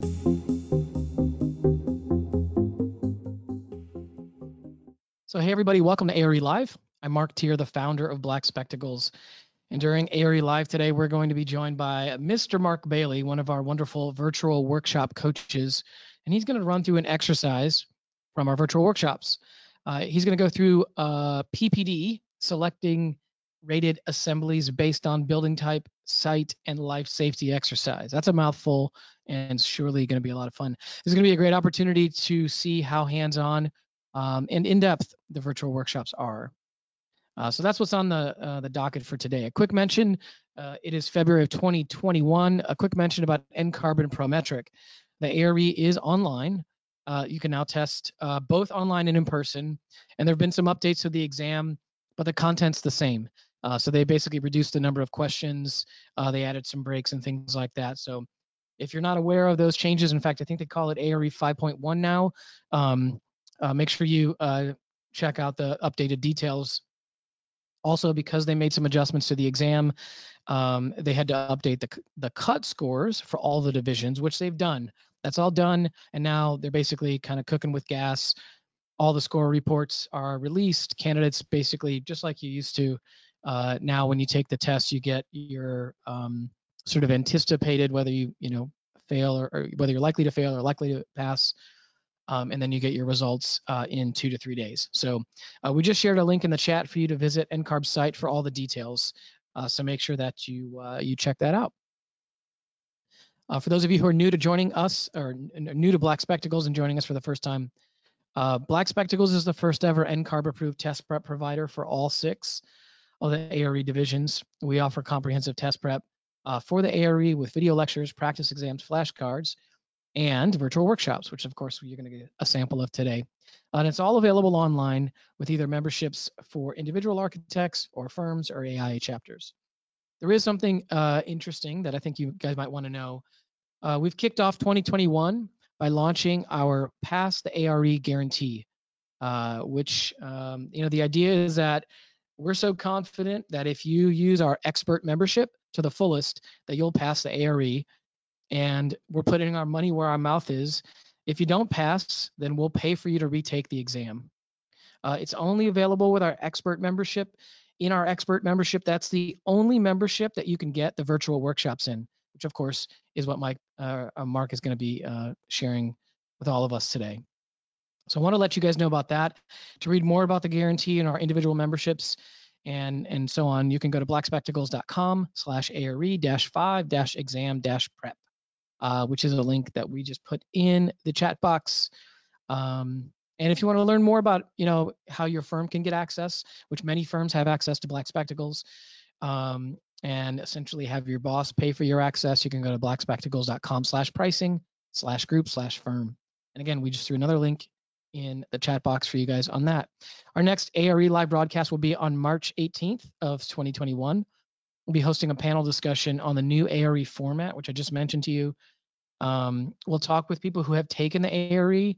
So, hey, everybody, welcome to ARE Live. I'm Marc Teer, the founder of Black Spectacles. And during ARE Live today, we're going to be joined by Mr. Mark Bailey, one of our wonderful virtual workshop coaches. And he's going to run through an exercise from our virtual workshops. Uh, he's going to go through uh, PPD, selecting rated assemblies based on building type, site, and life safety exercise. That's a mouthful and surely going to be a lot of fun. This is going to be a great opportunity to see how hands on um, and in depth the virtual workshops are. Uh, so that's what's on the uh, the docket for today. A quick mention: uh, it is February of 2021. A quick mention about NCARB and Prometric. The ARE is online. Uh, you can now test uh, both online and in person. And there have been some updates to the exam, but the content's the same. Uh, so they basically reduced the number of questions. they added some breaks and things like that. So if you're not aware of those changes, in fact, I think they call it ARE 5.1 now. Um, uh, make sure you uh, check out the updated details. Also, because they made some adjustments to the exam, um, they had to update the the cut scores for all the divisions, which they've done. That's all done, and now they're basically kind of cooking with gas. All the score reports are released. Candidates basically just like you used to. Uh, now, when you take the test, you get your um, sort of anticipated whether you you know fail or, or, whether you're likely to fail or likely to pass um, and then you get your results uh, in two to three days. So uh, we just shared a link in the chat for you to visit NCARB's site for all the details. Uh, so make sure that you uh, you check that out. Uh, for those of you who are new to joining us or new to Black Spectacles and joining us for the first time, Black Spectacles is the first ever NCARB approved test prep provider for all six of the ARE divisions. We offer comprehensive test prep for the ARE with video lectures, practice exams, flashcards, and virtual workshops, which of course you're going to get a sample of today. And it's all available online with either memberships for individual architects or firms or AIA chapters. There is something uh, interesting that I think you guys might want to know. Uh, we've kicked off 2021 by launching our Pass the ARE guarantee, uh, which, um, you know, the idea is that we're so confident that if you use our expert membership to the fullest, that you'll pass the ARE and we're putting our money where our mouth is. If you don't pass, then we'll pay for you to retake the exam. Uh, it's only available with our expert membership. In our expert membership, that's the only membership that you can get the virtual workshops in, which of course is what Mike uh, uh Mark is going to be uh, sharing with all of us today. So I want to let you guys know about that. To read more about the guarantee and our individual memberships and and so on, you can go to blackspectacles.com slash ARE dash five dash exam dash prep uh, which is a link that we just put in the chat box. Um, and if you want to learn more about, you know, how your firm can get access, which many firms have access to Black Spectacles, um, and essentially have your boss pay for your access, you can go to blackspectacles.com slash pricing slash group slash firm. And again, we just threw another link in the chat box for you guys on that. Our next ARE live broadcast will be on March 18th of 2021. We'll be hosting a panel discussion on the new ARE format, which I just mentioned to you. Um, we'll talk with people who have taken the ARE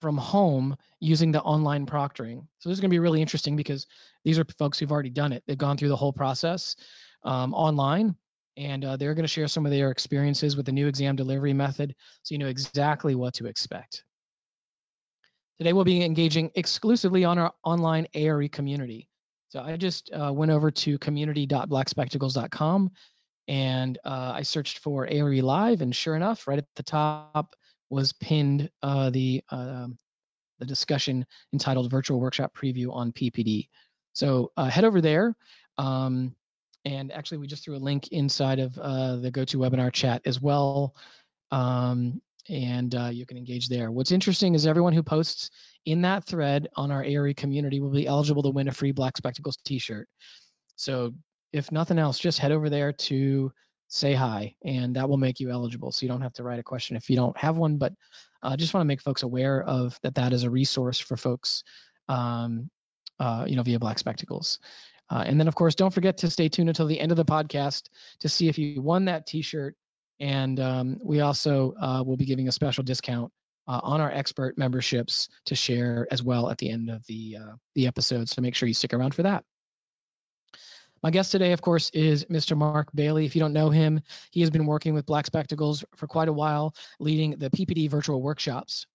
from home using the online proctoring. So this is going to be really interesting because these are folks who've already done it. They've gone through the whole process um, online, and uh, they're going to share some of their experiences with the new exam delivery method, so you know exactly what to expect. Today we'll be engaging exclusively on our online ARE community. So I just uh, went over to community.blackspectacles.com and uh, I searched for ARE Live, and sure enough, right at the top was pinned uh, the um, the discussion entitled "Virtual Workshop Preview on PPD." So uh, head over there, um, and actually we just threw a link inside of uh, the GoToWebinar chat as well. Um, and uh, you can engage there. What's interesting is everyone who posts in that thread on our ARE community will be eligible to win a free Black Spectacles t-shirt. So if nothing else, just head over there to say hi and that will make you eligible. So you don't have to write a question if you don't have one, but I uh, just want to make folks aware of that that is a resource for folks, um, uh, you know, via Black Spectacles. Uh, and then, of course, don't forget to stay tuned until the end of the podcast to see if you won that T-shirt and um, we also uh, will be giving a special discount uh, on our expert memberships to share as well at the end of the uh, the episode. So make sure you stick around for that. My guest today, of course, is Mr. Mark Bailey. If you don't know him, he has been working with Black Spectacles for quite a while, leading the PPD virtual workshops.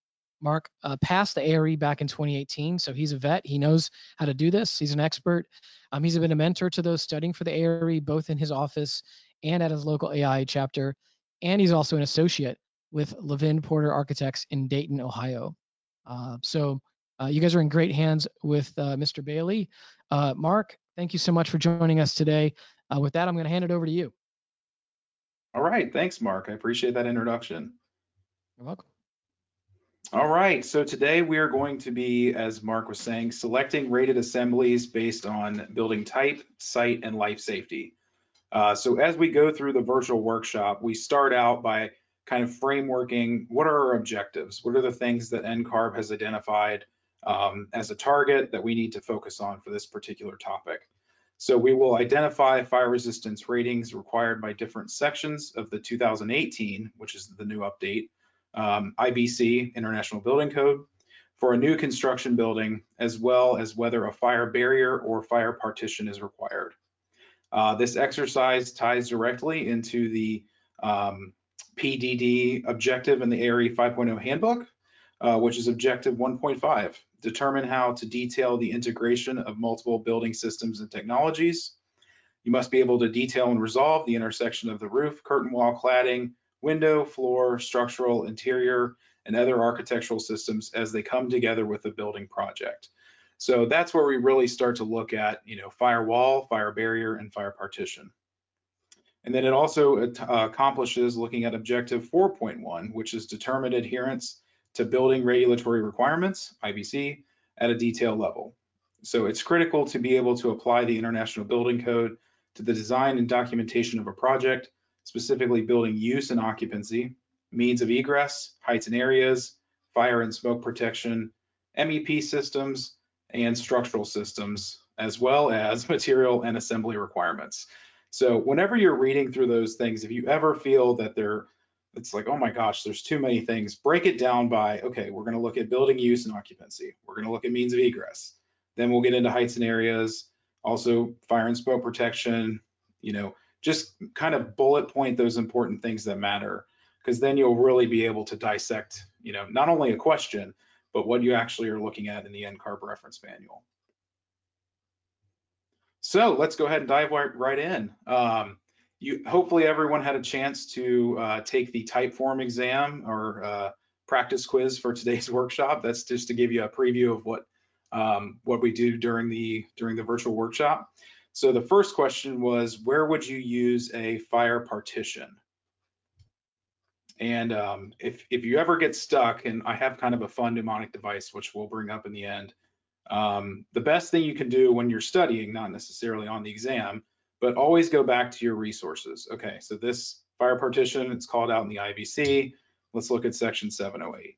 Mark uh, passed the ARE back in 2018, so he's a vet. He knows how to do this. He's an expert. Um, he's been a mentor to those studying for the ARE, both in his office and at his local AIA chapter. And he's also an associate with Levin Porter Architects in Dayton, Ohio. Uh, so uh, you guys are in great hands with uh, Mr. Bailey. Uh, Mark, thank you so much for joining us today. Uh, with that, I'm going to hand it over to you. All right. Thanks, Mark. I appreciate that introduction. You're welcome. All right, so today we are going to be, as Mark was saying, selecting rated assemblies based on building type, site, and life safety. Uh, so as we go through the virtual workshop, we start out by kind of frameworking what are our objectives? What are the things that NCARB has identified um, as a target that we need to focus on for this particular topic? So we will identify fire resistance ratings required by different sections of the 2018, which is the new update, um, IBC, International Building Code, for a new construction building, as well as whether a fire barrier or fire partition is required. Uh, this exercise ties directly into the um, PPD objective in the ARE 5.0 handbook, uh, which is objective 1.5, determine how to detail the integration of multiple building systems and technologies. You must be able to detail and resolve the intersection of the roof, curtain wall cladding, window, floor, structural, interior, and other architectural systems as they come together with the building project. So that's where we really start to look at, you know, firewall, fire barrier, and fire partition. And then it also accomplishes looking at objective 4.1, which is determined adherence to building regulatory requirements, IBC, at a detail level. So it's critical to be able to apply the International Building Code to the design and documentation of a project specifically building use and occupancy, means of egress, heights and areas, fire and smoke protection, MEP systems, and structural systems, as well as material and assembly requirements. So whenever you're reading through those things, if you ever feel that they're, it's like, oh my gosh, there's too many things, break it down by, okay, we're gonna look at building use and occupancy. We're gonna look at means of egress. Then we'll get into heights and areas, also fire and smoke protection, you know, just kind of bullet point those important things that matter because then you'll really be able to dissect, you know, not only a question, but what you actually are looking at in the NCARB reference manual. So let's go ahead and dive right, in. Um, you, hopefully everyone had a chance to uh, take the Typeform exam or uh, practice quiz for today's workshop. That's just to give you a preview of what um, what we do during the during the virtual workshop. So the first question was, where would you use a fire partition? And um, if, if you ever get stuck, and I have kind of a fun mnemonic device, which we'll bring up in the end, um, the best thing you can do when you're studying, not necessarily on the exam, but always go back to your resources. Okay, so this fire partition, it's called out in the IBC. Let's look at section 708.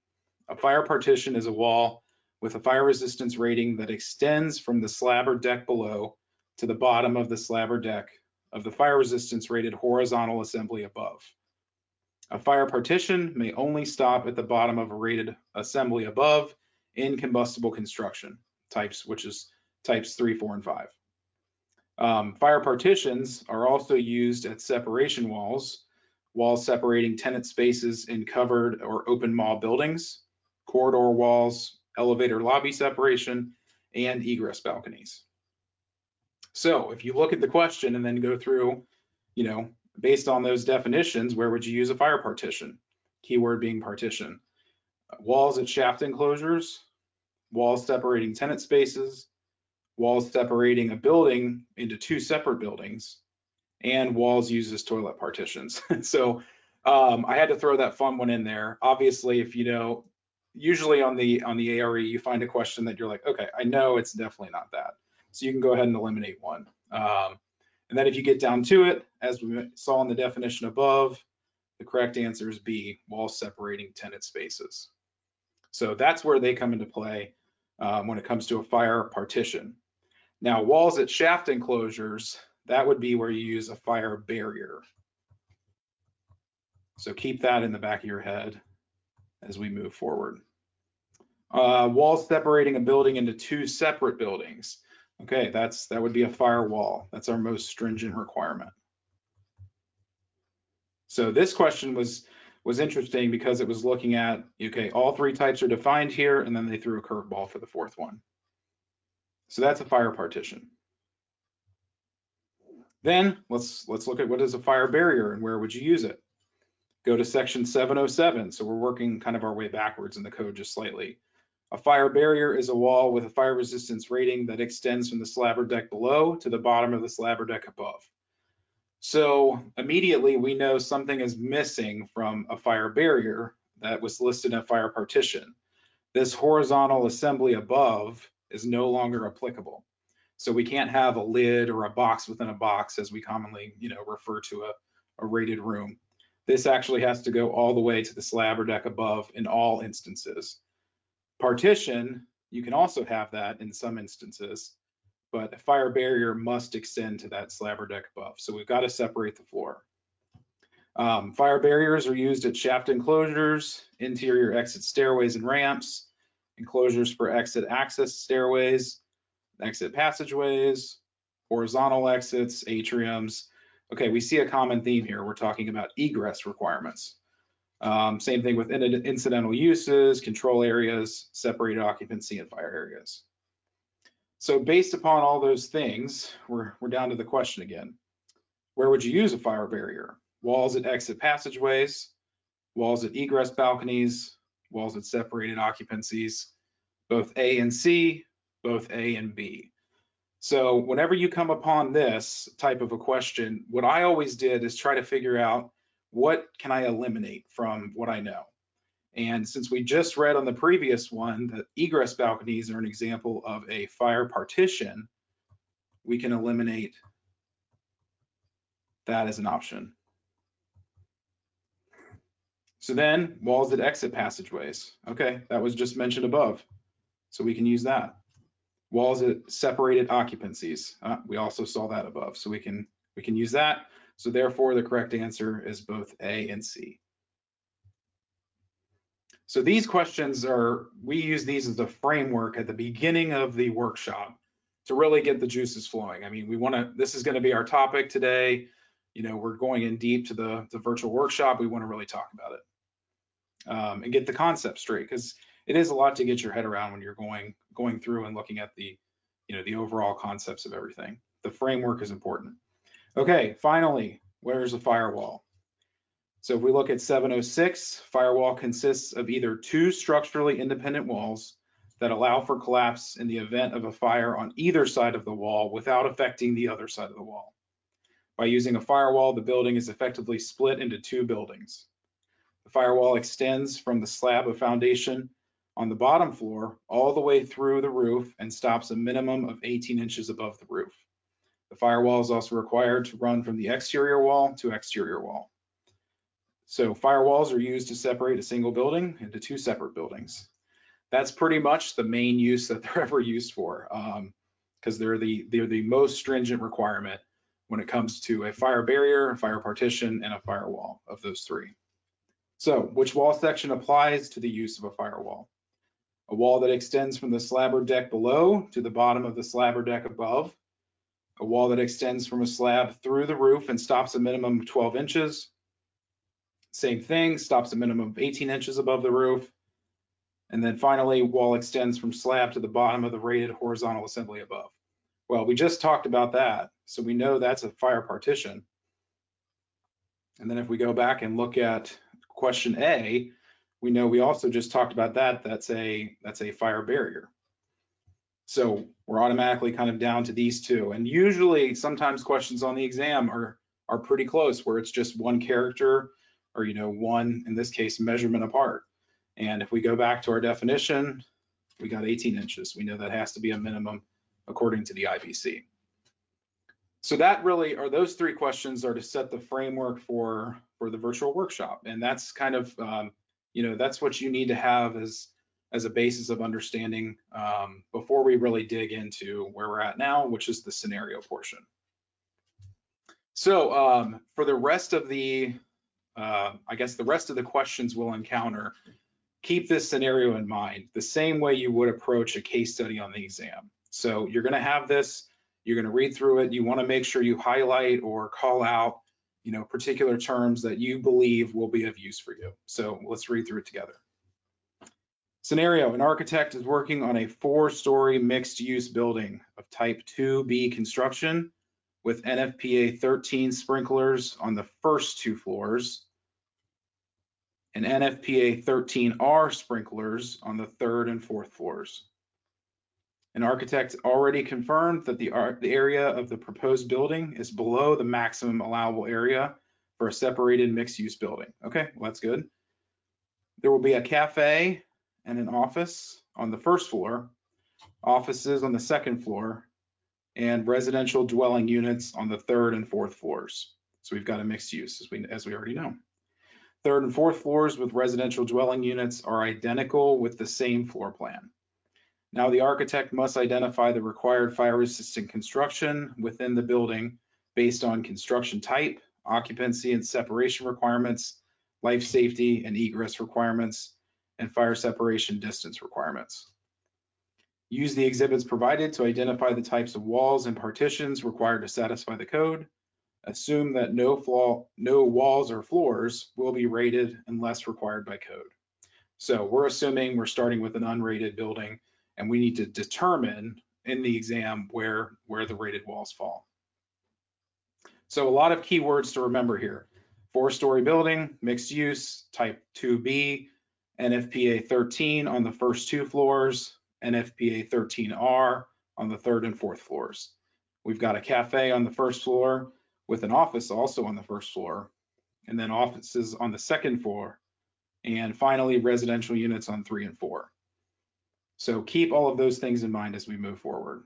A fire partition is a wall with a fire resistance rating that extends from the slab or deck below to the bottom of the slab or deck of the fire resistance rated horizontal assembly above. A fire partition may only stop at the bottom of a rated assembly above in combustible construction types, which is types three, four, and five. Um, fire partitions are also used at separation walls, walls separating tenant spaces in covered or open mall buildings, corridor walls, elevator lobby separation, and egress balconies. So if you look at the question and then go through, you know, based on those definitions, where would you use a fire partition? Keyword being partition. Walls at shaft enclosures, walls separating tenant spaces, walls separating a building into two separate buildings, and walls used as toilet partitions. so um, I had to throw that fun one in there. Obviously, if you know, usually on the on the ARE, you find a question that you're like, okay, I know it's definitely not that. So you can go ahead and eliminate one. Um, and then if you get down to it, as we saw in the definition above, the correct answer is B, wall separating tenant spaces. So that's where they come into play um, when it comes to a fire partition. Now, walls at shaft enclosures, that would be where you use a fire barrier. So keep that in the back of your head as we move forward. Uh, walls separating a building into two separate buildings. Okay, that's that would be a firewall. That's our most stringent requirement. So this question was was interesting because it was looking at, okay, all three types are defined here, and then they threw a curveball for the fourth one. So that's a fire partition. Then let's let's look at what is a fire barrier and where would you use it. Go to section 707. So we're working kind of our way backwards in the code just slightly. A fire barrier is a wall with a fire resistance rating that extends from the slab or deck below to the bottom of the slab or deck above. So immediately we know something is missing from a fire barrier that was listed in a fire partition. This horizontal assembly above is no longer applicable. So we can't have a lid or a box within a box as we commonly, you know, refer to a, a rated room. This actually has to go all the way to the slab or deck above in all instances. Partition, you can also have that in some instances, but a fire barrier must extend to that slab or deck above. So we've got to separate the floor. Um, fire barriers are used at shaft enclosures, interior exit stairways and ramps, enclosures for exit access stairways, exit passageways, horizontal exits, atriums. Okay, we see a common theme here. We're talking about egress requirements. Um, same thing with incidental uses, control areas, separated occupancy, and fire areas. So based upon all those things, we're, we're down to the question again. Where would you use a fire barrier? Walls at exit passageways, walls at egress balconies, walls at separated occupancies, both A and C, both A and B. So whenever you come upon this type of a question, what I always did is try to figure out what can I eliminate from what I know. And since we just read on the previous one that egress balconies are an example of a fire partition, we can eliminate that as an option. So then walls that exit passageways. Okay, that was just mentioned above. So we can use that. Walls that separated occupancies. Uh, we also saw that above. So we can we can use that. So therefore the correct answer is both A and C. So these questions are, we use these as a framework at the beginning of the workshop to really get the juices flowing. I mean, we want to, this is going to be our topic today. You know, we're going in deep to the, the virtual workshop. We want to really talk about it um, and get the concept straight because it is a lot to get your head around when you're going going through and looking at the, you know, the overall concepts of everything. The framework is important. Okay, finally, where's the firewall? So if we look at 706, firewall consists of either two structurally independent walls that allow for collapse in the event of a fire on either side of the wall without affecting the other side of the wall. By using a firewall, the building is effectively split into two buildings. The firewall extends from the slab of foundation on the bottom floor all the way through the roof and stops a minimum of 18 inches above the roof. The firewall is also required to run from the exterior wall to exterior wall. So firewalls are used to separate a single building into two separate buildings. That's pretty much the main use that they're ever used for because um, they're the they're the most stringent requirement when it comes to a fire barrier, a fire partition, and a firewall of those three. So which wall section applies to the use of a firewall? A wall that extends from the slab or deck below to the bottom of the slab or deck above. A wall that extends from a slab through the roof and stops a minimum of 12 inches same thing, stops a minimum of 18 inches above the roof. And then finally, wall extends from slab to the bottom of the rated horizontal assembly above. Well, we just talked about that, so we know that's a fire partition. And then if we go back and look at question A, we know we also just talked about that, that's a, that's a fire barrier. So we're automatically kind of down to these two. And usually sometimes questions on the exam are, are pretty close where it's just one character or you know one in this case measurement apart. And if we go back to our definition we got 18 inches. We know that has to be a minimum according to the IBC so that really are those three questions are to set the framework for for the virtual workshop. And that's kind of um, you know that's what you need to have as as a basis of understanding um, before we really dig into where we're at now which is the scenario portion so um, for the rest of the uh, I guess the rest of the questions we'll encounter, keep this scenario in mind, the same way you would approach a case study on the exam. So you're gonna have this, you're gonna read through it. You wanna make sure you highlight or call out, you know, particular terms that you believe will be of use for you. So let's read through it together. Scenario, an architect is working on a four-story mixed-use building of type 2B construction with NFPA 13 sprinklers on the first two floors and NFPA 13R sprinklers on the third and fourth floors. An architect already confirmed that the, the area of the proposed building is below the maximum allowable area for a separated mixed-use building. Okay, well, that's good. There will be a cafe and an office on the first floor, offices on the second floor, and residential dwelling units on the third and fourth floors. So we've got a mixed use, as we, as we already know. Third and fourth floors with residential dwelling units are identical with the same floor plan. Now the architect must identify the required fire resistant construction within the building based on construction type, occupancy and separation requirements, life safety and egress requirements, and fire separation distance requirements. Use the exhibits provided to identify the types of walls and partitions required to satisfy the code. Assume that no, flaw, no walls or floors will be rated unless required by code. So we're assuming we're starting with an unrated building and we need to determine in the exam where, where the rated walls fall. So a lot of keywords to remember here. Four-story building, mixed use, type 2B, NFPA 13 on the first two floors, NFPA 13R on the third and fourth floors. We've got a cafe on the first floor with an office also on the first floor, and then offices on the second floor, and finally residential units on three and four. So keep all of those things in mind as we move forward.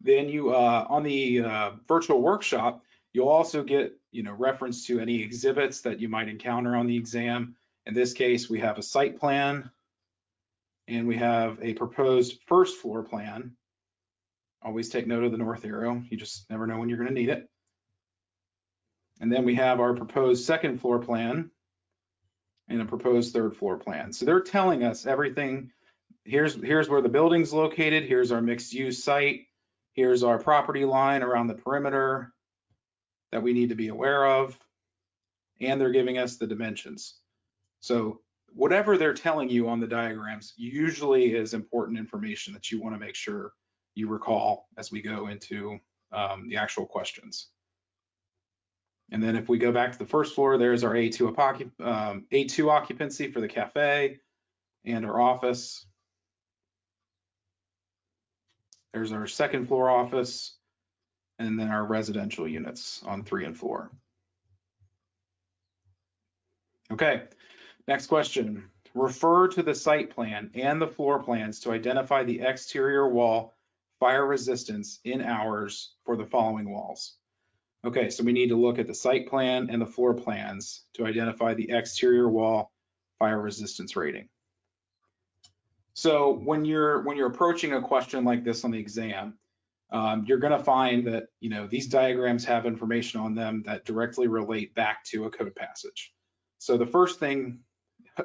Then you, uh, on the uh, virtual workshop, you'll also get, you know, reference to any exhibits that you might encounter on the exam. In this case, we have a site plan and we have a proposed first floor plan. Always take note of the north arrow. You just never know when you're going to need it. And then we have our proposed second floor plan and a proposed third floor plan. So they're telling us everything. Here's, here's where the building's located. Here's our mixed use site. Here's our property line around the perimeter that we need to be aware of. And they're giving us the dimensions. So whatever they're telling you on the diagrams usually is important information that you want to make sure you recall as we go into um, the actual questions. And then if we go back to the first floor, there's our A2, um, A2 occupancy for the cafe and our office. There's our second floor office and then our residential units on three and four. Okay, Next question. Refer to the site plan and the floor plans to identify the exterior wall fire resistance in hours for the following walls. Okay, so we need to look at the site plan and the floor plans to identify the exterior wall fire resistance rating. So when you're when you're approaching a question like this on the exam, um, you're going to find that you know these diagrams have information on them that directly relate back to a code passage. So the first thing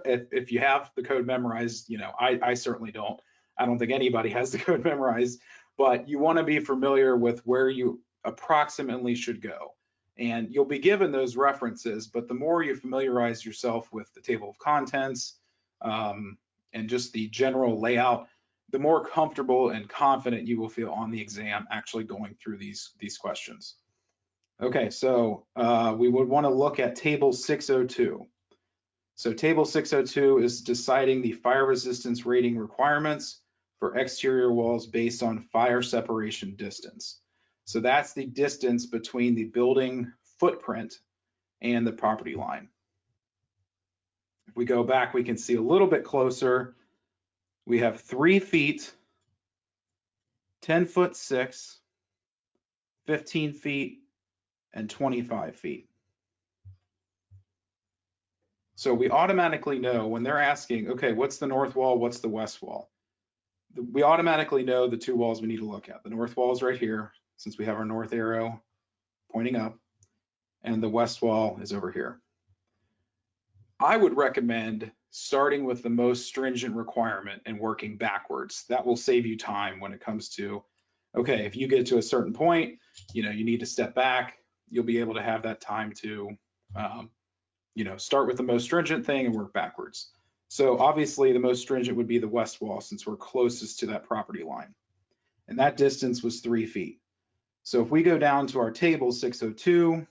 if, if you have the code memorized, you know, I, I certainly don't. I don't think anybody has the code memorized, but you want to be familiar with where you approximately should go. And you'll be given those references, but the more you familiarize yourself with the table of contents um, and just the general layout, the more comfortable and confident you will feel on the exam actually going through these, these questions. Okay, so uh, we would want to look at table 602. So table 602 is deciding the fire resistance rating requirements for exterior walls based on fire separation distance. So that's the distance between the building footprint and the property line. If we go back, we can see a little bit closer. We have three feet, 10 foot six, 15 feet, and 25 feet. So we automatically know when they're asking, okay, what's the north wall, what's the west wall? We automatically know the two walls we need to look at. The north wall is right here, since we have our north arrow pointing up, and the west wall is over here. I would recommend starting with the most stringent requirement and working backwards. That will save you time when it comes to, okay, if you get to a certain point, you know, you need to step back, you'll be able to have that time to, um, you know, start with the most stringent thing and work backwards. So obviously the most stringent would be the west wall since we're closest to that property line. And that distance was three feet. So if we go down to our table 602,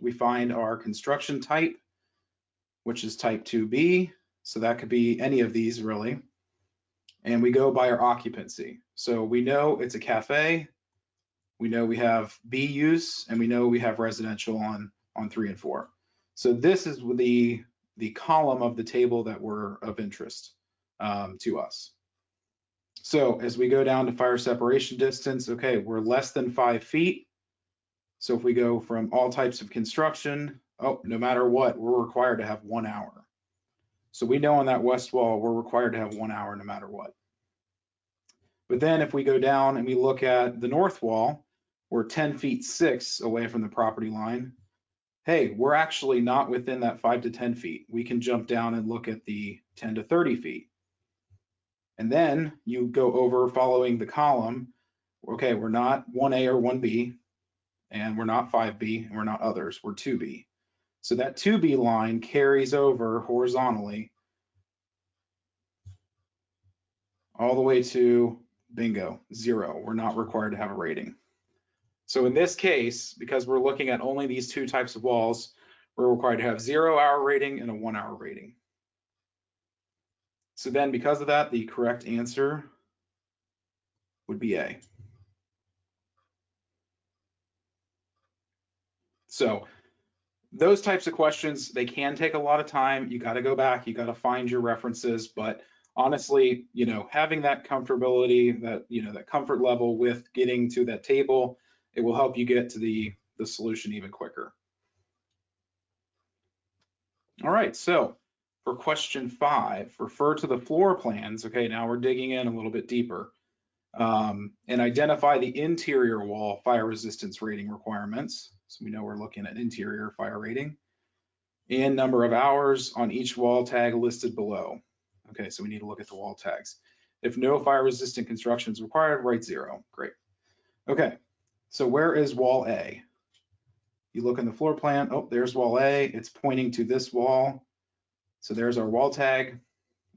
we find our construction type, which is type 2B. So that could be any of these really. And we go by our occupancy. So we know it's a cafe. We know we have B use and we know we have residential on, on three and four. So this is the the column of the table that were of interest um, to us. So as we go down to fire separation distance, okay, we're less than five feet. So if we go from all types of construction, oh, no matter what, we're required to have one hour. So we know on that west wall, we're required to have one hour no matter what. But then if we go down and we look at the north wall, we're 10 feet six away from the property line hey, we're actually not within that five to 10 feet. We can jump down and look at the 10 to 30 feet. And then you go over following the column. Okay, we're not 1A or 1B, and we're not 5B, and we're not others, we're 2B. So that 2B line carries over horizontally all the way to bingo, zero. We're not required to have a rating. So in this case, because we're looking at only these two types of walls, we're required to have zero hour rating and a one hour rating. So then because of that, the correct answer would be A. So those types of questions, they can take a lot of time. You got to go back, you got to find your references, but honestly, you know, having that comfortability, that, you know, that comfort level with getting to that table it will help you get to the, the solution even quicker. All right, so for question five, refer to the floor plans. Okay, now we're digging in a little bit deeper. Um, and identify the interior wall fire resistance rating requirements. So we know we're looking at interior fire rating and number of hours on each wall tag listed below. Okay, so we need to look at the wall tags. If no fire resistant construction is required, write zero. Great. Okay, so where is wall A? You look in the floor plan, oh, there's wall A, it's pointing to this wall. So there's our wall tag.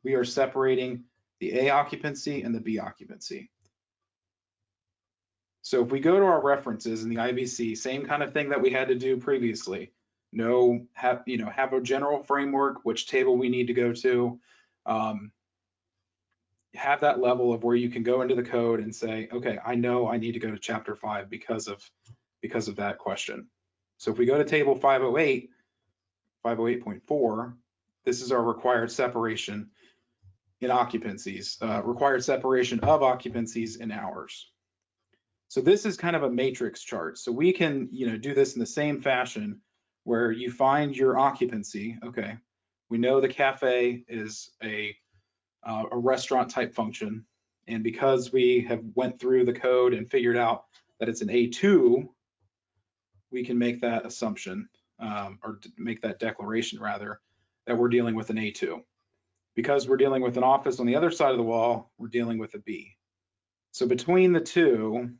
We are separating the A occupancy and the B occupancy. So if we go to our references in the IBC, same kind of thing that we had to do previously. No, have you know, have a general framework, which table we need to go to. Um, have that level of where you can go into the code and say, okay, I know I need to go to chapter five because of because of that question. So if we go to table 508, 508.4, this is our required separation in occupancies, uh, required separation of occupancies in hours. So this is kind of a matrix chart. So we can, you know, do this in the same fashion where you find your occupancy. Okay, we know the cafe is a uh, a restaurant type function. And because we have went through the code and figured out that it's an A2, we can make that assumption um, or make that declaration rather that we're dealing with an A2. Because we're dealing with an office on the other side of the wall, we're dealing with a B. So between the two,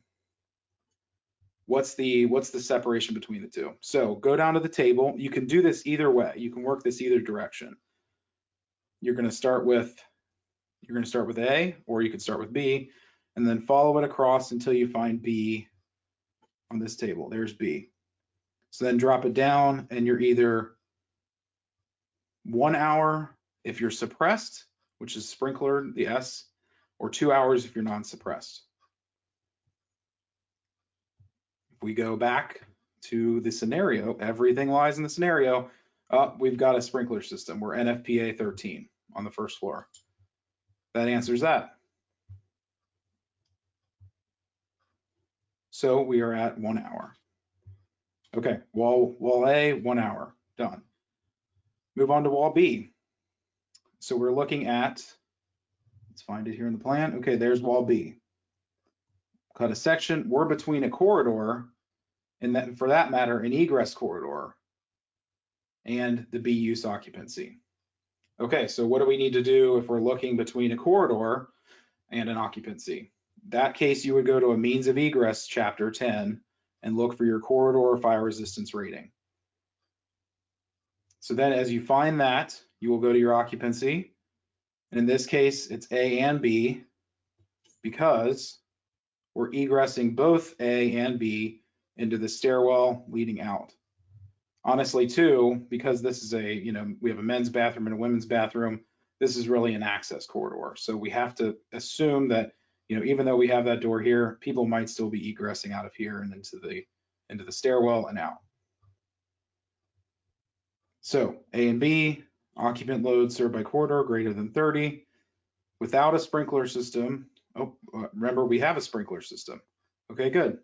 what's the what's the separation between the two? So go down to the table. You can do this either way. You can work this either direction. You're going to start with you're going to start with A, or you could start with B, and then follow it across until you find B on this table. There's B. So then drop it down, and you're either one hour if you're suppressed, which is sprinkler, the S, or two hours if you're non-suppressed. If we go back to the scenario, everything lies in the scenario. Uh, we've got a sprinkler system. We're NFPA 13 on the first floor. That answers that. So we are at one hour. Okay, wall, wall A, one hour, done. Move on to wall B. So we're looking at, let's find it here in the plan. Okay, there's wall B. Cut a section, we're between a corridor, and that, for that matter, an egress corridor, and the B use occupancy. Okay, so what do we need to do if we're looking between a corridor and an occupancy? That case, you would go to a means of egress, chapter 10, and look for your corridor fire resistance rating. So then as you find that, you will go to your occupancy. And in this case, it's A and B because we're egressing both A and B into the stairwell leading out. Honestly, too, because this is a, you know, we have a men's bathroom and a women's bathroom, this is really an access corridor. So we have to assume that, you know, even though we have that door here, people might still be egressing out of here and into the into the stairwell and out. So A and B, occupant load served by corridor greater than 30. Without a sprinkler system, oh, uh, remember we have a sprinkler system. Okay, good.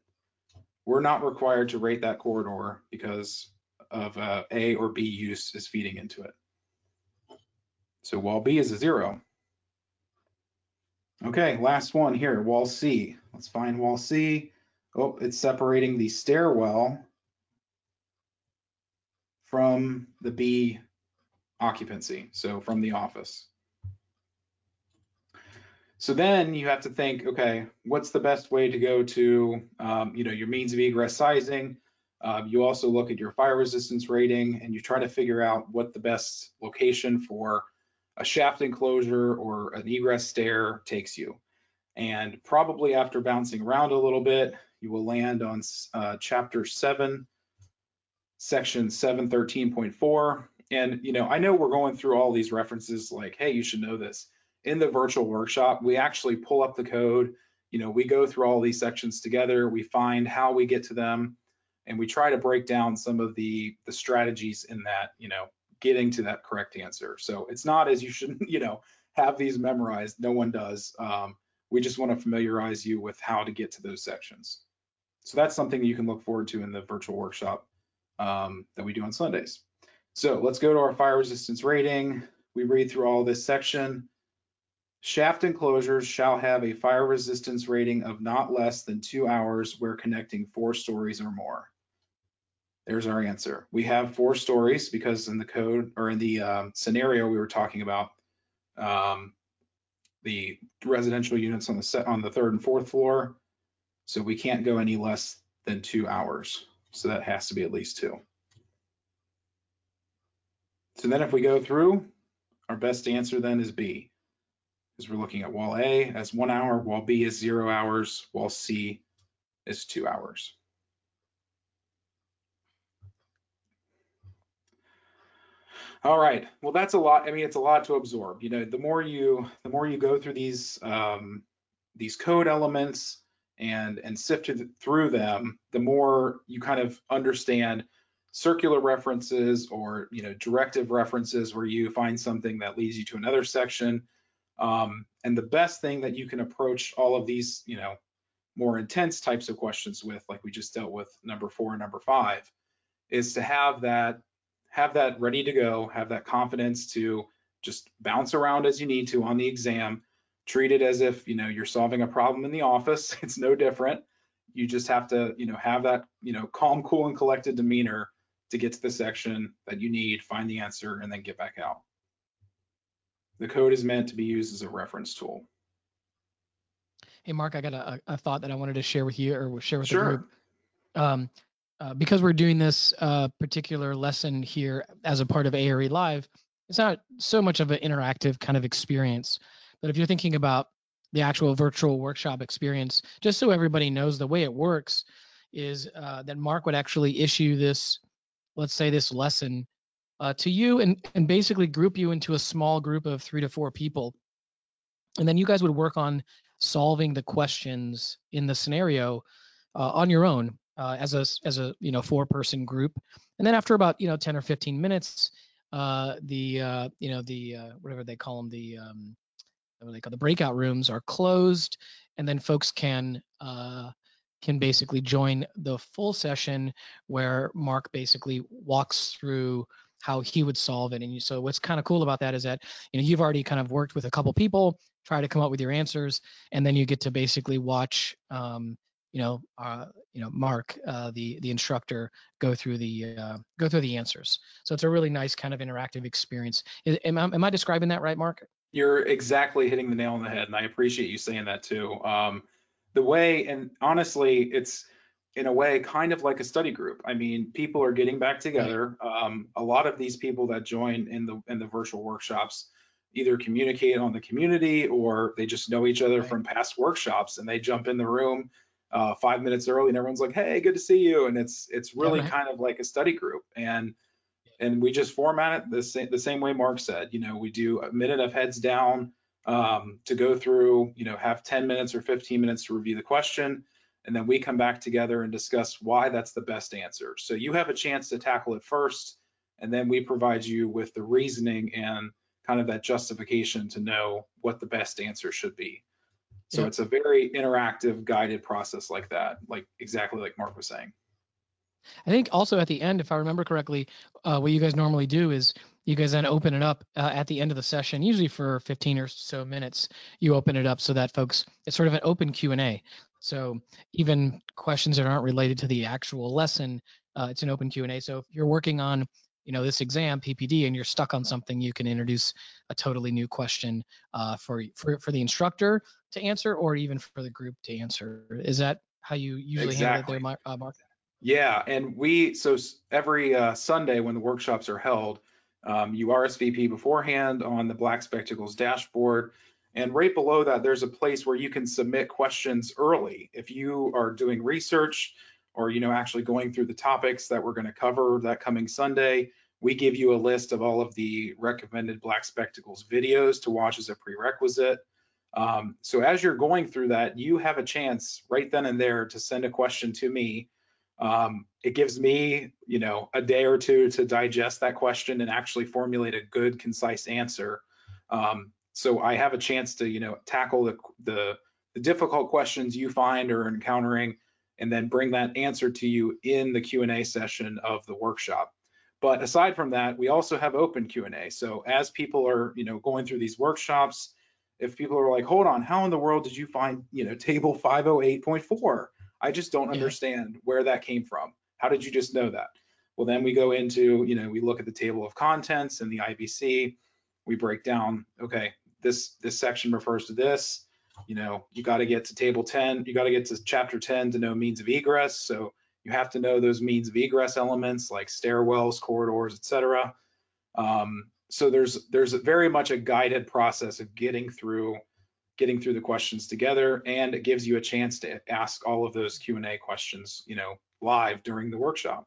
We're not required to rate that corridor because of uh, A or B use is feeding into it. So wall B is a zero. Okay, last one here, wall C. Let's find wall C. Oh, it's separating the stairwell from the B occupancy, so from the office. So then you have to think, okay, what's the best way to go to, um, you know, your means of egress sizing? Uh, you also look at your fire resistance rating and you try to figure out what the best location for a shaft enclosure or an egress stair takes you. And probably after bouncing around a little bit, you will land on uh, chapter seven, section 713.4. And, you know, I know we're going through all these references like, hey, you should know this. In the virtual workshop, we actually pull up the code. You know, we go through all these sections together. We find how we get to them and we try to break down some of the the strategies in that, you know, getting to that correct answer. So it's not as you should, you know, have these memorized. No one does. Um, we just want to familiarize you with how to get to those sections. So that's something you can look forward to in the virtual workshop um, that we do on Sundays. So let's go to our fire resistance rating. We read through all this section. Shaft enclosures shall have a fire resistance rating of not less than two hours where connecting four stories or more. There's our answer. We have four stories because in the code or in the um, scenario we were talking about, um, the residential units on the set on the third and fourth floor. So we can't go any less than two hours. So that has to be at least two. So then if we go through, our best answer then is B, because we're looking at wall A as one hour, wall B is zero hours, wall C is two hours. All right. Well, that's a lot. I mean, it's a lot to absorb. You know, the more you the more you go through these um, these code elements, and and sift through them, the more you kind of understand circular references or you know directive references where you find something that leads you to another section. Um, and the best thing that you can approach all of these you know more intense types of questions with, like we just dealt with number four and number five, is to have that have that ready to go, have that confidence to just bounce around as you need to on the exam treat it as if you know you're solving a problem in the office. It's no different. You just have to you know have that you know calm cool and collected demeanor to get to the section that you need find the answer and then get back out. The code is meant to be used as a reference tool. Hey mark i got a, a thought that i wanted to share with you or share with sure. the group. Um, uh, because we're doing this uh, particular lesson here as a part of ARE Live, it's not so much of an interactive kind of experience. But if you're thinking about the actual virtual workshop experience, just so everybody knows the way it works is uh, that Mark would actually issue this, let's say this lesson uh, to you and, and basically group you into a small group of three to four people. And then you guys would work on solving the questions in the scenario uh, on your own uh, as a as a you know four person group. And then after about you know 10 or 15 minutes, uh, the uh, you know the uh, whatever they call them the um, what they call the breakout rooms are closed, and then folks can uh, can basically join the full session where Mark basically walks through how he would solve it. And so what's kind of cool about that is that you know you've already kind of worked with a couple people, try to come up with your answers, and then you get to basically watch um, you know, uh, you know, Mark, uh, the the instructor, go through the uh, go through the answers. So it's a really nice kind of interactive experience. Am I, am I describing that right, Mark? You're exactly hitting the nail on the head, and I appreciate you saying that too. Um, the way, and honestly, it's in a way kind of like a study group. I mean, people are getting back together. Um, a lot of these people that join in the in the virtual workshops either communicate on the community or they just know each other right. from past workshops and they jump in the room uh, five minutes early and everyone's like, hey, good to see you. And it's it's really yeah, kind of like a study group. And and we just format it the same the same way Marc said. You know, we do a minute of heads down um, to go through. You know, have 10 minutes or 15 minutes to review the question, and then we come back together and discuss why that's the best answer. So you have a chance to tackle it first, and then we provide you with the reasoning and kind of that justification to know what the best answer should be. So yeah. it's a very interactive, guided process like that, like exactly like Marc was saying. I think also at the end, if I remember correctly, uh, what you guys normally do is you guys then open it up uh, at the end of the session, usually for 15 or so minutes. You open it up so that folks, it's sort of an open Q and A. So even questions that aren't related to the actual lesson, uh, it's an open Q and A. So if you're working on you know this exam PPD and you're stuck on something, you can introduce a totally new question uh, for for for the instructor to answer, or even for the group to answer. Is that how you usually exactly. handle it there, uh, Marc? Yeah, and we so every uh, Sunday when the workshops are held, um, you RSVP beforehand on the Black Spectacles dashboard. And right below that, there's a place where you can submit questions early. If you are doing research, or you know actually going through the topics that we're going to cover that coming Sunday, we give you a list of all of the recommended Black Spectacles videos to watch as a prerequisite. Um, so as you're going through that, you have a chance right then and there to send a question to me. Um, it gives me, you know, a day or two to digest that question and actually formulate a good, concise answer. Um, so I have a chance to, you know, tackle the, the, the difficult questions you find or encountering and then bring that answer to you in the Q&A session of the workshop. But aside from that, we also have open Q&A. So as people are, you know, going through these workshops, if people are like, hold on, how in the world did you find, you know, table 508.4? I just don't yeah. understand where that came from. How did you just know that? Well, then we go into, you know, we look at the table of contents and the IBC. We break down, okay, this this section refers to this you know, you got to get to table 10, you got to get to chapter 10 to know means of egress. So you have to know those means of egress elements like stairwells, corridors, etc. Um, so there's there's very much a guided process of getting through getting through the questions together, and it gives you a chance to ask all of those Q and A questions, you know, live during the workshop.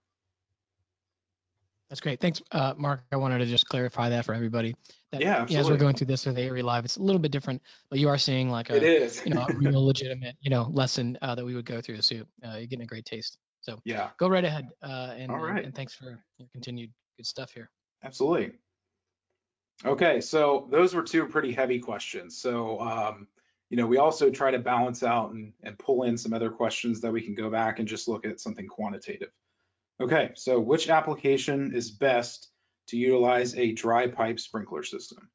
That's great. Thanks, uh, Marc. I wanted to just clarify that for everybody. That, yeah, absolutely. as we're going through this with ARE Live, it's a little bit different, but you are seeing like a, you know, a real legitimate, you know, lesson uh, that we would go through. So uh, you're getting a great taste. So yeah, go right ahead. Uh, and, All right. and, and thanks for your continued good stuff here. Absolutely. Okay, so those were two pretty heavy questions. So, um, you know, we also try to balance out and, and pull in some other questions that we can go back and just look at something quantitative. Okay, so which application is best to utilize a dry pipe sprinkler system?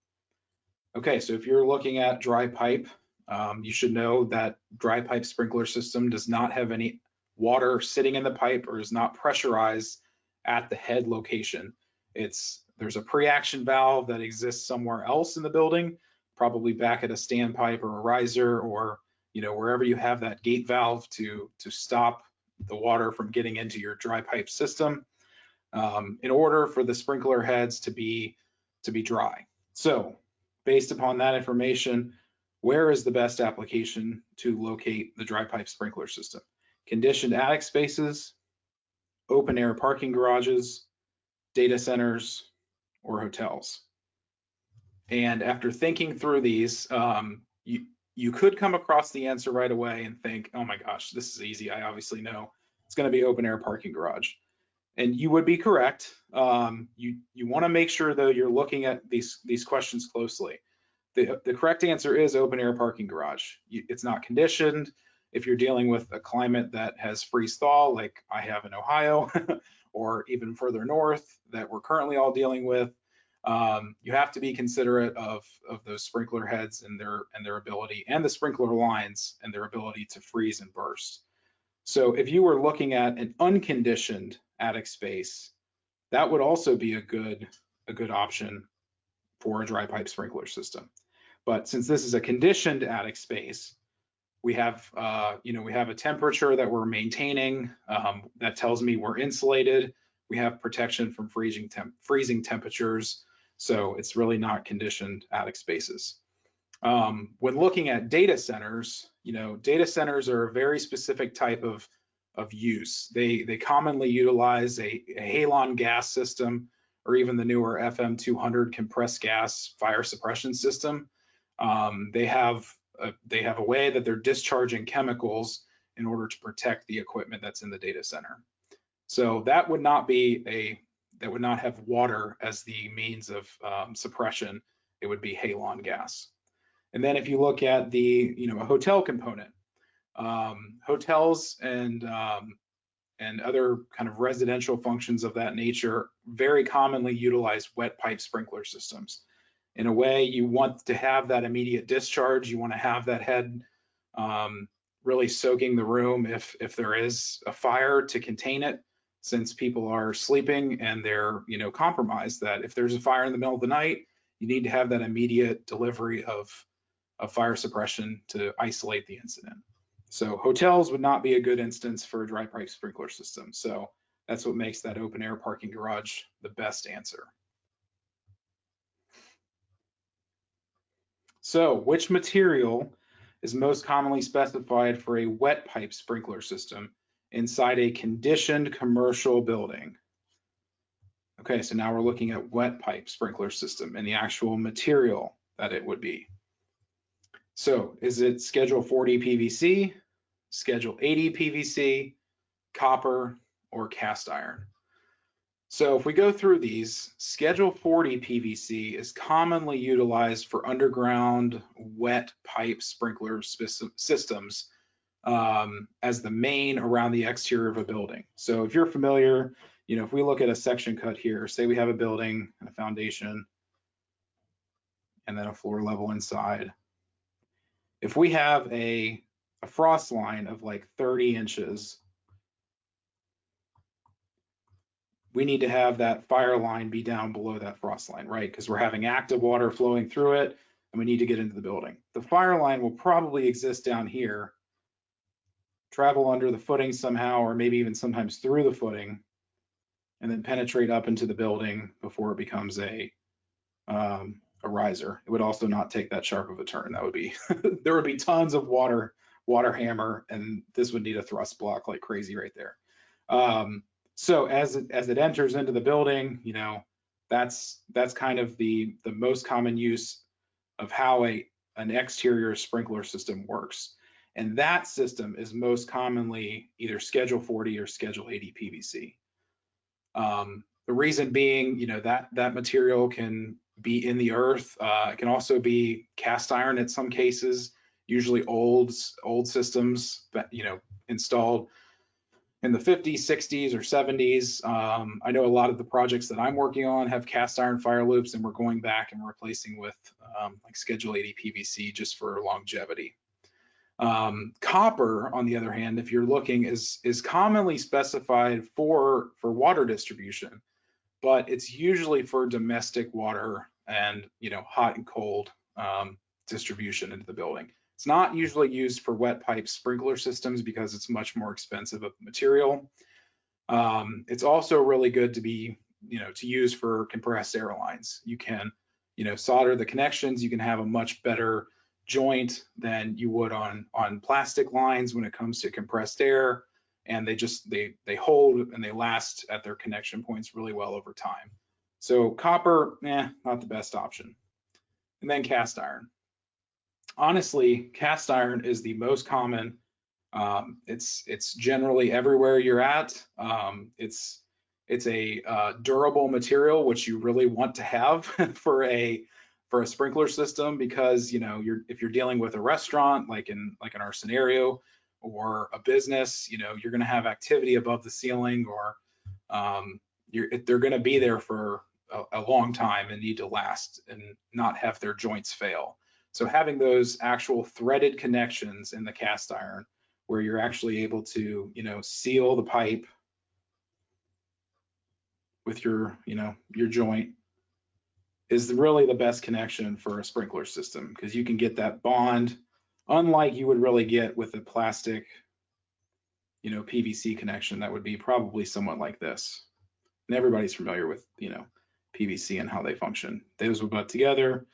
Okay, so if you're looking at dry pipe, um, you should know that dry pipe sprinkler system does not have any water sitting in the pipe or is not pressurized at the head location. It's there's a pre-action valve that exists somewhere else in the building, probably back at a standpipe or a riser or you know wherever you have that gate valve to to stop the water from getting into your dry pipe system um, in order for the sprinkler heads to be to be dry. So based upon that information, where is the best application to locate the dry pipe sprinkler system? Conditioned attic spaces, open air parking garages, data centers, or hotels. And after thinking through these, um, you, you could come across the answer right away and think, oh my gosh, this is easy. I obviously know it's going to be open air parking garage. And you would be correct. Um, you you want to make sure though you're looking at these these questions closely. The, the correct answer is open air parking garage. You, it's not conditioned. If you're dealing with a climate that has freeze thaw, like I have in Ohio, or even further north that we're currently all dealing with, um, you have to be considerate of, of those sprinkler heads and their and their ability and the sprinkler lines and their ability to freeze and burst. So if you were looking at an unconditioned attic space, that would also be a good a good option for a dry pipe sprinkler system. But since this is a conditioned attic space, we have uh, you know we have a temperature that we're maintaining um, that tells me we're insulated. We have protection from freezing temp freezing temperatures, so it's really not conditioned attic spaces. Um, when looking at data centers, you know, data centers are a very specific type of, of use. They, they commonly utilize a, a halon gas system or even the newer FM200 compressed gas fire suppression system. Um, they have a, they have a way that they're discharging chemicals in order to protect the equipment that's in the data center. So that would not be a that would not have water as the means of um, suppression. It would be halon gas. And then if you look at the, you know, a hotel component, um, hotels and um, and other kind of residential functions of that nature very commonly utilize wet pipe sprinkler systems. In a way, you want to have that immediate discharge. You want to have that head um, really soaking the room if if there is a fire to contain it, since people are sleeping and they're you know compromised. That if there's a fire in the middle of the night, you need to have that immediate delivery of of fire suppression to isolate the incident. So hotels would not be a good instance for a dry pipe sprinkler system. So that's what makes that open air parking garage the best answer. So which material is most commonly specified for a wet pipe sprinkler system inside a conditioned commercial building? Okay, so now we're looking at wet pipe sprinkler system and the actual material that it would be. So is it schedule 40 PVC, schedule 80 PVC, copper, or cast iron? So if we go through these, schedule 40 PVC is commonly utilized for underground wet pipe sprinkler systems um, as the main around the exterior of a building. So if you're familiar, you know, if we look at a section cut here, say we have a building and a foundation and then a floor level inside if we have a, a frost line of like 30 inches, we need to have that fire line be down below that frost line, right? Because we're having active water flowing through it and we need to get into the building. The fire line will probably exist down here, travel under the footing somehow, or maybe even sometimes through the footing, and then penetrate up into the building before it becomes a um, a riser. It would also not take that sharp of a turn. That would be, there would be tons of water, water hammer, and this would need a thrust block like crazy right there. Um, so as it, as it enters into the building, you know, that's that's kind of the the most common use of how a an exterior sprinkler system works. And that system is most commonly either Schedule 40 or Schedule 80 PVC. Um, the reason being, you know, that that material can be in the earth. Uh, it can also be cast iron in some cases, usually old old systems, that, you know, installed in the 50s, 60s, or 70s. Um, I know a lot of the projects that I'm working on have cast iron fire loops, and we're going back and replacing with um, like Schedule 80 PVC just for longevity. Um, copper, on the other hand, if you're looking, is is commonly specified for for water distribution but it's usually for domestic water and you know hot and cold um, distribution into the building. It's not usually used for wet pipe sprinkler systems because it's much more expensive of material. Um, it's also really good to be you know to use for compressed air lines. You can you know solder the connections. You can have a much better joint than you would on on plastic lines when it comes to compressed air and they just they they hold and they last at their connection points really well over time. So copper, eh, not the best option. And then cast iron. Honestly, cast iron is the most common. Um, it's it's generally everywhere you're at. Um, it's it's a uh, durable material which you really want to have for a for a sprinkler system because you know you're if you're dealing with a restaurant like in like in our scenario or a business, you know, you're going to have activity above the ceiling or um, they're going to be there for a, a, long time and need to last and not have their joints fail. So having those actual threaded connections in the cast iron where you're actually able to, you know, seal the pipe with your, you know, your joint is really the best connection for a sprinkler system because you can get that bond unlike you would really get with a plastic, you know, PVC connection that would be probably somewhat like this. And everybody's familiar with, you know, PVC and how they function. Those would butt together.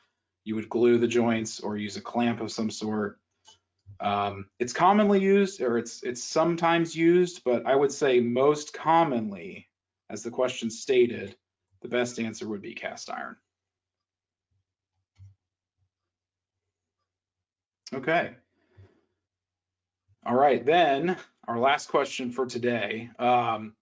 You would glue the joints or use a clamp of some sort. Um, it's commonly used or it's it's sometimes used, but I would say most commonly, as the question stated, the best answer would be cast iron. Okay. All right, then our last question for today. Um,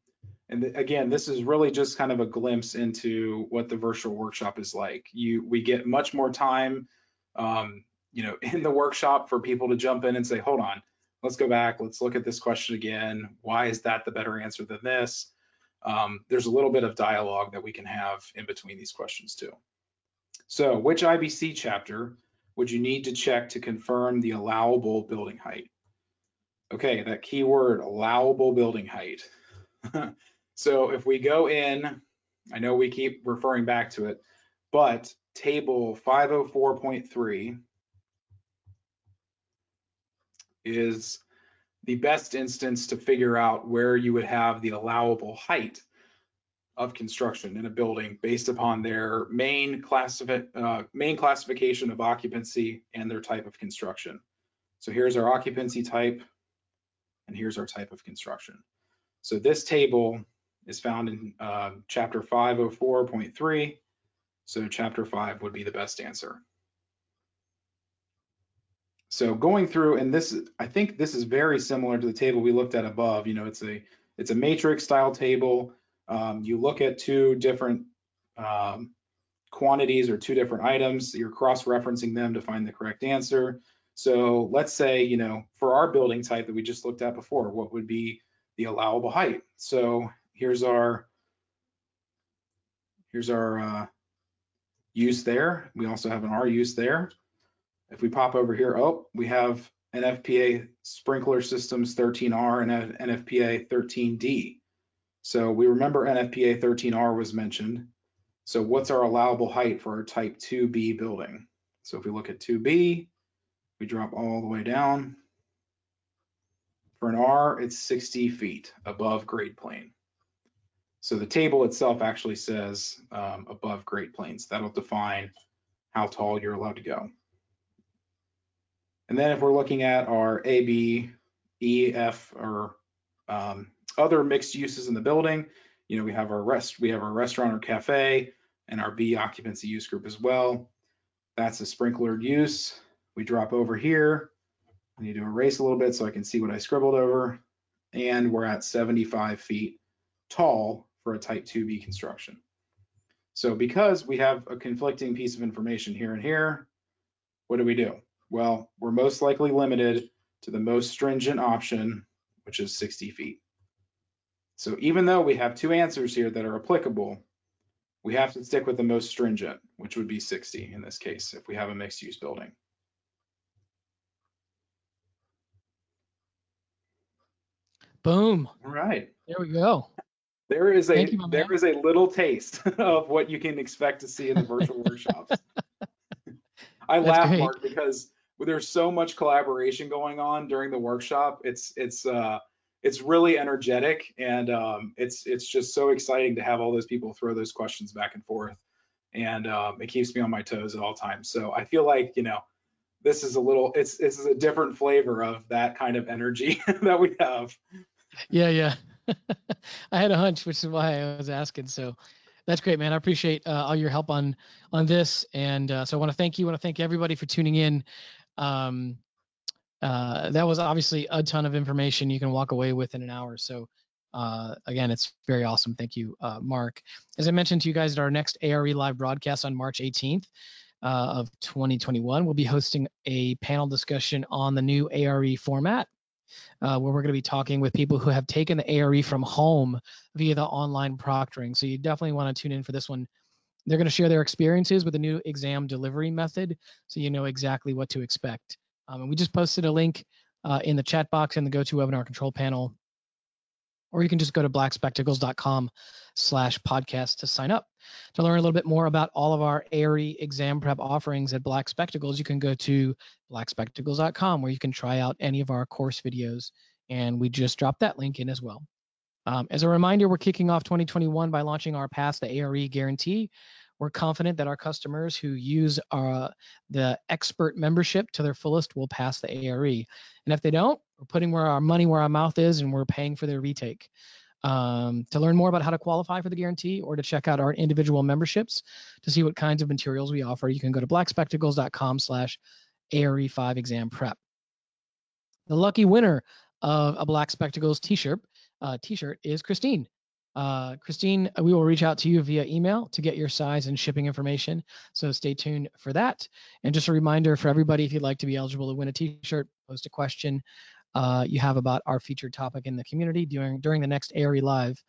and th again, this is really just kind of a glimpse into what the virtual workshop is like. You, we get much more time, um, you know, in the workshop for people to jump in and say, hold on, let's go back, let's look at this question again. Why is that the better answer than this? Um, there's a little bit of dialogue that we can have in between these questions too. So which IBC chapter would you need to check to confirm the allowable building height? Okay, that keyword allowable building height. so if we go in, I know we keep referring back to it, but table 504.3 is the best instance to figure out where you would have the allowable height of construction in a building based upon their main, classifi uh, main classification of occupancy and their type of construction. So here's our occupancy type, and here's our type of construction. So this table is found in uh, chapter 504.3. So chapter 5 would be the best answer. So going through, and this, I think this is very similar to the table we looked at above. You know, it's a it's a matrix style table um, you look at two different um, quantities or two different items, you're cross-referencing them to find the correct answer. So let's say, you know, for our building type that we just looked at before, what would be the allowable height? So here's our here's our uh, use there. We also have an R use there. If we pop over here, oh, we have NFPA sprinkler systems 13R and NFPA 13D. So we remember NFPA 13R was mentioned. So what's our allowable height for our type 2B building? So if we look at 2B, we drop all the way down. For an R, it's 60 feet above grade plane. So the table itself actually says um, above grade planes. That'll define how tall you're allowed to go. And then if we're looking at our A, B, E, F, or um, other mixed uses in the building. You know, we have our rest, we have our restaurant or cafe and our B occupancy use group as well. That's a sprinklered use. We drop over here. I need to erase a little bit so I can see what I scribbled over. And we're at 75 feet tall for a type 2B construction. So because we have a conflicting piece of information here and here, what do we do? Well, we're most likely limited to the most stringent option, which is 60 feet. So even though we have two answers here that are applicable, we have to stick with the most stringent, which would be 60 in this case, if we have a mixed use building. Boom. All right. There we go. There is a you, there is a little taste of what you can expect to see in the virtual workshops. I That's laugh, great. Marc, because there's so much collaboration going on during the workshop. It's it's uh it's really energetic and um, it's it's just so exciting to have all those people throw those questions back and forth. And um, it keeps me on my toes at all times. So i feel like you know this is a little it's this is a different flavor of that kind of energy that we have. Yeah yeah. I had a hunch which is why i was asking. So that's great man. I appreciate uh, all your help on on this. And uh, so i want to thank you I want to thank everybody for tuning in. Um, uh, that was obviously a ton of information you can walk away with in an hour. So uh, again, it's very awesome. Thank you, uh, Marc. As I mentioned to you guys at our next ARE live broadcast on March 18th uh, of 2021, we'll be hosting a panel discussion on the new ARE format. Uh, where we're going to be talking with people who have taken the ARE from home via the online proctoring. So you definitely want to tune in for this one. They're going to share their experiences with the new exam delivery method, so you know exactly what to expect. Um, and we just posted a link uh, in the chat box in the GoToWebinar control panel, or you can just go to blackspectacles.com slash podcast to sign up. To learn a little bit more about all of our ARE exam prep offerings at Black Spectacles, you can go to blackspectacles.com where you can try out any of our course videos. And we just dropped that link in as well. Um, as a reminder, we're kicking off 2021 by launching our Pass the ARE guarantee. We're confident that our customers who use our, uh, the expert membership to their fullest will pass the ARE. And if they don't, we're putting where our money where our mouth is and we're paying for their retake. Um, to learn more about how to qualify for the guarantee or to check out our individual memberships to see what kinds of materials we offer, you can go to blackspectacles.com slash ARE5 exam prep. The lucky winner of a Black Spectacles t-shirt uh, t-shirt is Christine. Uh, Christine, we will reach out to you via email to get your size and shipping information. So stay tuned for that. And just a reminder for everybody, if you'd like to be eligible to win a t-shirt, post a question uh, you have about our featured topic in the community during during the next ARE Live.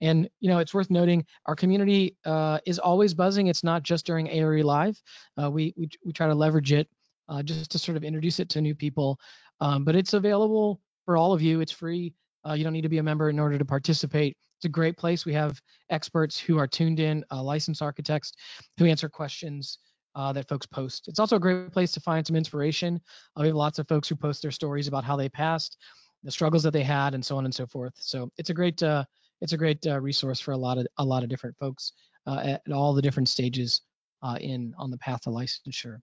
And you know, it's worth noting our community uh, is always buzzing. It's not just during ARE Live. Uh, we, we we try to leverage it uh, just to sort of introduce it to new people. Um, but it's available for all of you. It's free. Uh, you don't need to be a member in order to participate. It's a great place. We have experts who are tuned in, uh, licensed architects who answer questions uh, that folks post. It's also a great place to find some inspiration. Uh, we have lots of folks who post their stories about how they passed, the struggles that they had, and so on and so forth. So it's a great uh, it's a great uh, resource for a lot of a lot of different folks uh, at, all the different stages uh, in on the path to licensure.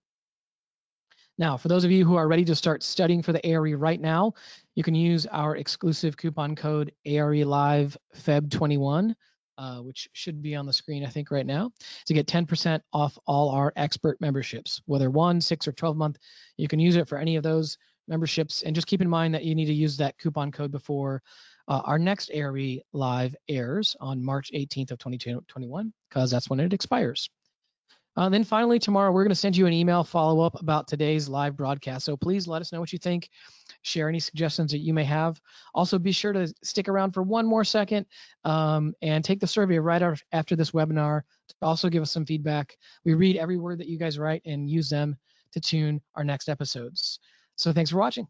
Now, for those of you who are ready to start studying for the ARE right now, you can use our exclusive coupon code ARE Live Feb 21, uh, which should be on the screen, I think, right now, to get 10% off all our expert memberships, whether one, six, or 12 month. You can use it for any of those memberships. And just keep in mind that you need to use that coupon code before uh, our next ARE Live airs on March 18th of 2021, because that's when it expires. Uh, then finally, tomorrow, we're going to send you an email follow up about today's live broadcast. So please let us know what you think. Share any suggestions that you may have. Also, be sure to stick around for one more second um, and take the survey right after this webinar to also give us some feedback. We read every word that you guys write and use them to tune our next episodes. So thanks for watching.